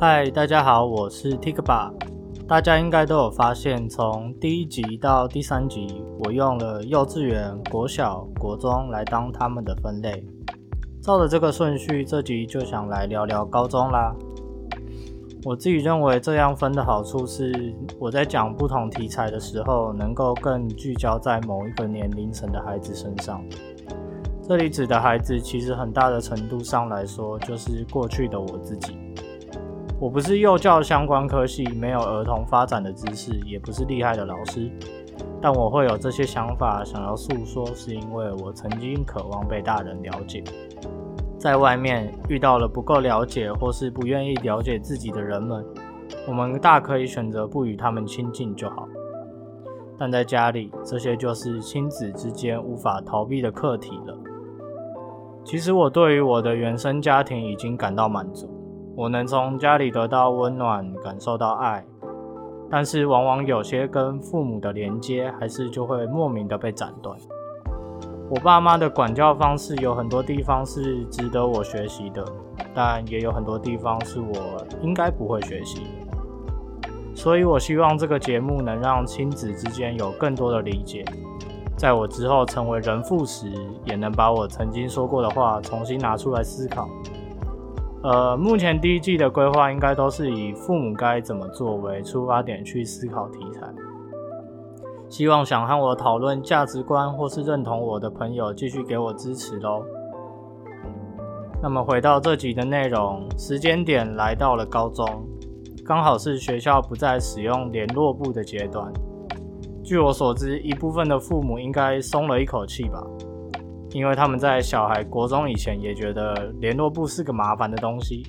嗨，大家好，我是 Tikba。大家应该都有发现，从第一集到第三集，我用了幼稚园、国小、国中来当他们的分类。照着这个顺序，这集就想来聊聊高中啦。我自己认为这样分的好处是，我在讲不同题材的时候，能够更聚焦在某一个年龄层的孩子身上。这里指的孩子，其实很大的程度上来说，就是过去的我自己。我不是幼教相关科系，没有儿童发展的知识，也不是厉害的老师，但我会有这些想法想要诉说，是因为我曾经渴望被大人了解。在外面遇到了不够了解或是不愿意了解自己的人们，我们大可以选择不与他们亲近就好。但在家里，这些就是亲子之间无法逃避的课题了。其实我对于我的原生家庭已经感到满足。我能从家里得到温暖，感受到爱，但是往往有些跟父母的连接，还是就会莫名的被斩断。我爸妈的管教方式有很多地方是值得我学习的，但也有很多地方是我应该不会学习。所以我希望这个节目能让亲子之间有更多的理解，在我之后成为人父时，也能把我曾经说过的话重新拿出来思考。呃，目前第一季的规划应该都是以父母该怎么做为出发点去思考题材。希望想和我讨论价值观或是认同我的朋友继续给我支持喽。那么回到这集的内容，时间点来到了高中，刚好是学校不再使用联络簿的阶段。据我所知，一部分的父母应该松了一口气吧。因为他们在小孩国中以前也觉得联络簿是个麻烦的东西，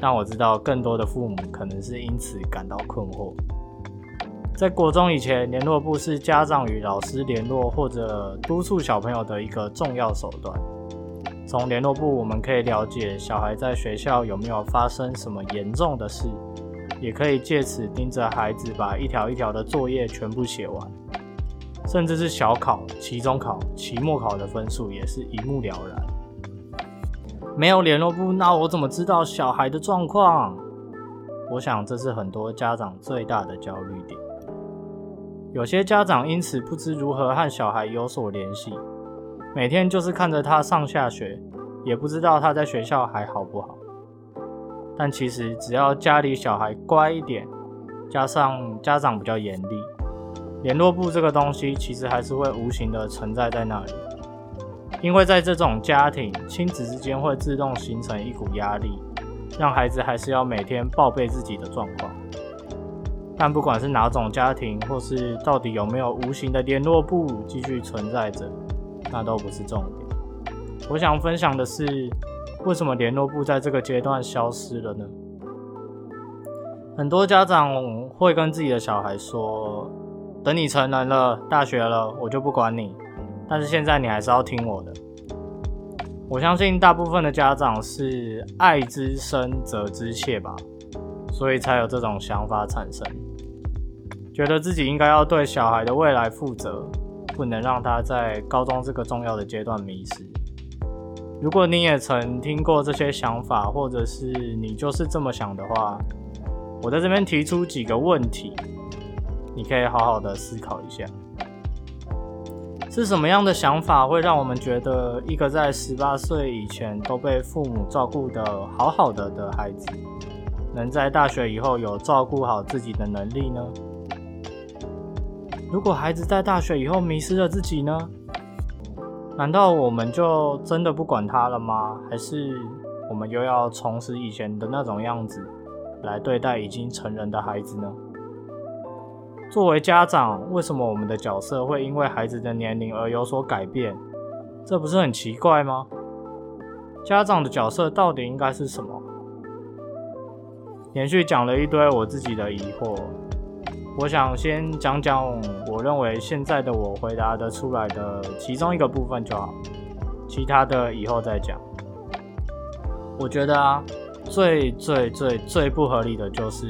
但我知道更多的父母可能是因此感到困惑。在国中以前，联络簿是家长与老师联络或者督促小朋友的一个重要手段。从联络簿，我们可以了解小孩在学校有没有发生什么严重的事，也可以借此盯着孩子把一条一条的作业全部写完。甚至是小考、期中考、期末考的分数也是一目了然。没有联络簿，那我怎么知道小孩的状况？我想这是很多家长最大的焦虑点。有些家长因此不知如何和小孩有所联系，每天就是看着他上下学，也不知道他在学校还好不好。但其实只要家里小孩乖一点，加上家长比较严厉。联络簿这个东西其实还是会无形的存在在那里，因为在这种家庭，亲子之间会自动形成一股压力，让孩子还是要每天报备自己的状况。但不管是哪种家庭，或是到底有没有无形的联络簿继续存在着，那都不是重点。我想分享的是，为什么联络簿在这个阶段消失了呢？很多家长会跟自己的小孩说，等你成人了，大学了，我就不管你。但是现在你还是要听我的。我相信大部分的家长是爱之深责之切吧，所以才有这种想法产生，觉得自己应该要对小孩的未来负责，不能让他在高中这个重要的阶段迷失。如果你也曾听过这些想法，或者是你就是这么想的话，我在这边提出几个问题。你可以好好的思考一下，是什么样的想法会让我们觉得一个在十八岁以前都被父母照顾得好好的的孩子，能在大学以后有照顾好自己的能力呢？如果孩子在大学以后迷失了自己呢？难道我们就真的不管他了吗？还是我们又要重拾以前的那种样子来对待已经成人的孩子呢？作为家长，为什么我们的角色会因为孩子的年龄而有所改变？这不是很奇怪吗？家长的角色到底应该是什么？连续讲了一堆我自己的疑惑，我想先讲讲我认为现在的我回答得出来的其中一个部分就好，其他的以后再讲。我觉得啊，最最最最不合理的就是。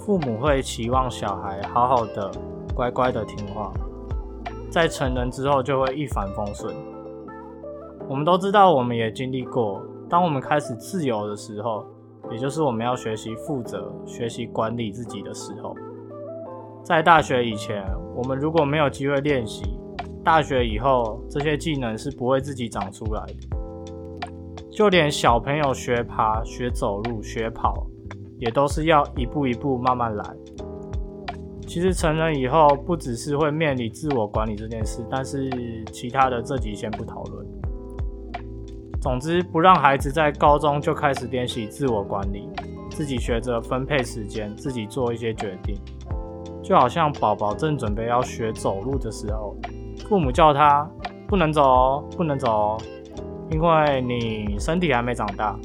父母会期望小孩好好的、乖乖的听话，在成人之后就会一帆风顺。我们都知道，我们也经历过，当我们开始自由的时候，也就是我们要学习负责、学习管理自己的时候。在大学以前，我们如果没有机会练习，大学以后这些技能是不会自己长出来的。就连小朋友学爬、学走路、学跑，也都是要一步一步慢慢来。其实成人以后，不只是会面临自我管理这件事，但是其他的这集先不讨论。总之，不让孩子在高中就开始练习自我管理，自己学着分配时间，自己做一些决定。就好像宝宝正准备要学走路的时候，父母叫他不能走哦，不能走哦，因为你身体还没长大，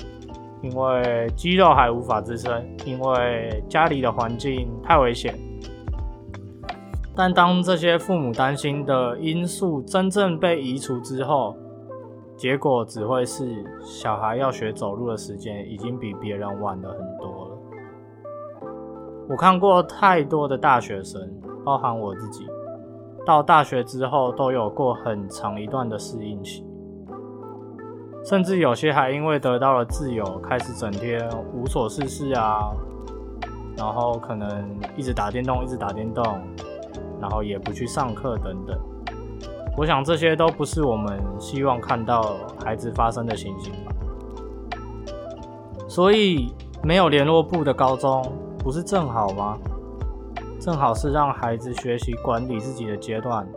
因为肌肉还无法支撑，因为家里的环境太危险。但当这些父母担心的因素真正被移除之后，结果只会是小孩要学走路的时间已经比别人晚了很多了。我看过太多的大学生，包含我自己，到大学之后都有过很长一段的适应期，甚至有些还因为得到了自由，开始整天无所事事啊，然后可能一直打电动，一直打电动，然后也不去上课等等。我想这些都不是我们希望看到孩子发生的情形吧。所以没有联络簿的高中。不是正好吗？正好是让孩子学习管理自己的阶段，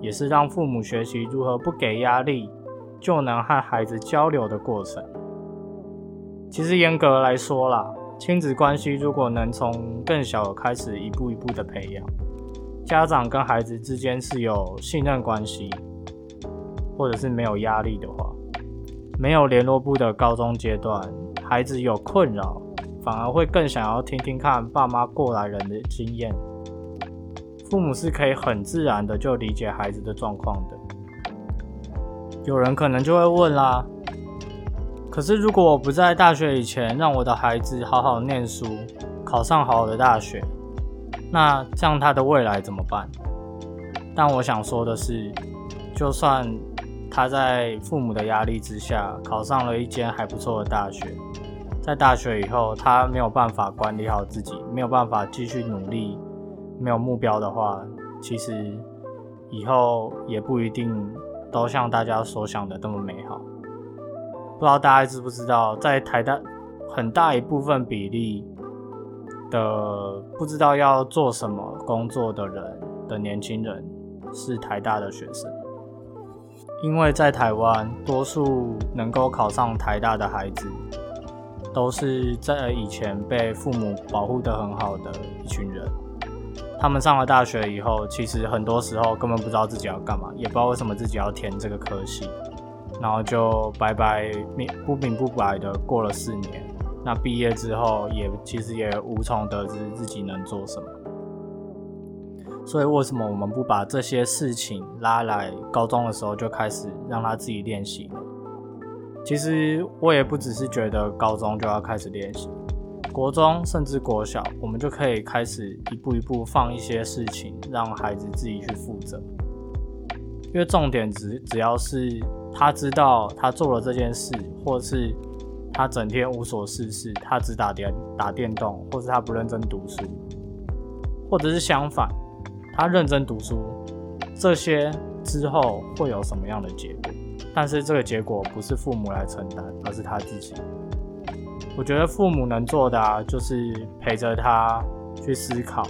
也是让父母学习如何不给压力就能和孩子交流的过程。其实严格来说啦，亲子关系如果能从更小开始一步一步的培养，家长跟孩子之间是有信任关系，或者是没有压力的话，没有联络部的高中阶段，孩子有困扰。反而会更想要听听看爸妈过来人的经验，父母是可以很自然的就理解孩子的状况的。有人可能就会问啦，可是如果我不在大学以前让我的孩子好好念书，考上好的大学，那这样他的未来怎么办？但我想说的是，就算他在父母的压力之下考上了一间还不错的大学。在大学以后，他没有办法管理好自己，没有办法继续努力，没有目标的话，其实以后也不一定都像大家所想的那么美好。不知道大家知不知道，在台大很大一部分比例的不知道要做什么工作的人的年轻人是台大的学生，因为在台湾，多数能够考上台大的孩子。都是在以前被父母保护的很好的一群人，他们上了大学以后，其实很多时候根本不知道自己要干嘛，也不知道为什么自己要填这个科系，然后就白白不明不白的过了四年。那毕业之后也其实也无从得知自己能做什么。所以为什么我们不把这些事情拉来高中的时候就开始让他自己练习？其实我也不只是觉得高中就要开始练习，国中甚至国小，我们就可以开始一步一步放一些事情，让孩子自己去负责。因为重点只只要是他知道他做了这件事，或是他整天无所事事，他只打电打电动，或是他不认真读书，或者是相反，他认真读书，这些之后会有什么样的结果？但是这个结果不是父母来承担，而是他自己。我觉得父母能做的啊，就是陪着他去思考，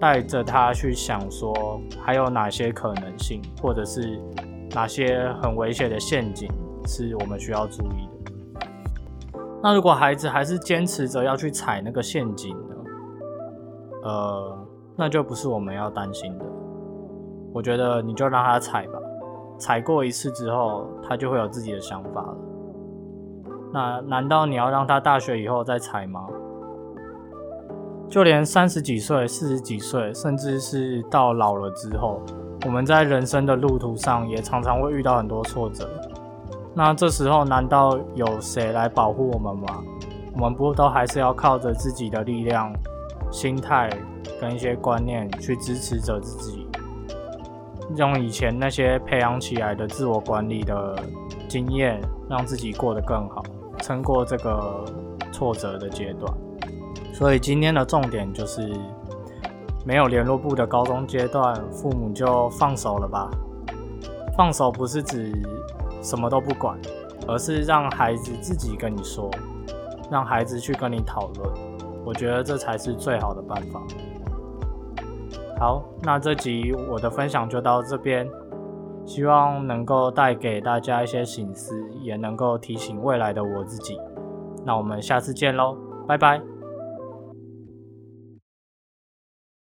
带着他去想说还有哪些可能性，或者是哪些很危险的陷阱是我们需要注意的。那如果孩子还是坚持着要去踩那个陷阱呢？呃，那就不是我们要担心的。我觉得你就让他踩吧。踩过一次之后，他就会有自己的想法了。那难道你要让他大学以后再踩吗？就连三十几岁、四十几岁，甚至是到老了之后，我们在人生的路途上也常常会遇到很多挫折。那这时候，难道有谁来保护我们吗？我们不都还是要靠着自己的力量、心态跟一些观念去支持着自己？用以前那些培养起来的自我管理的经验，让自己过得更好，撑过这个挫折的阶段。所以今天的重点就是，没有联络部的高中阶段，父母就放手了吧。放手不是指什么都不管，而是让孩子自己跟你说，让孩子去跟你讨论。我觉得这才是最好的办法。好，那这集我的分享就到这边，希望能够带给大家一些醒思，也能够提醒未来的我自己。那我们下次见喽，拜拜。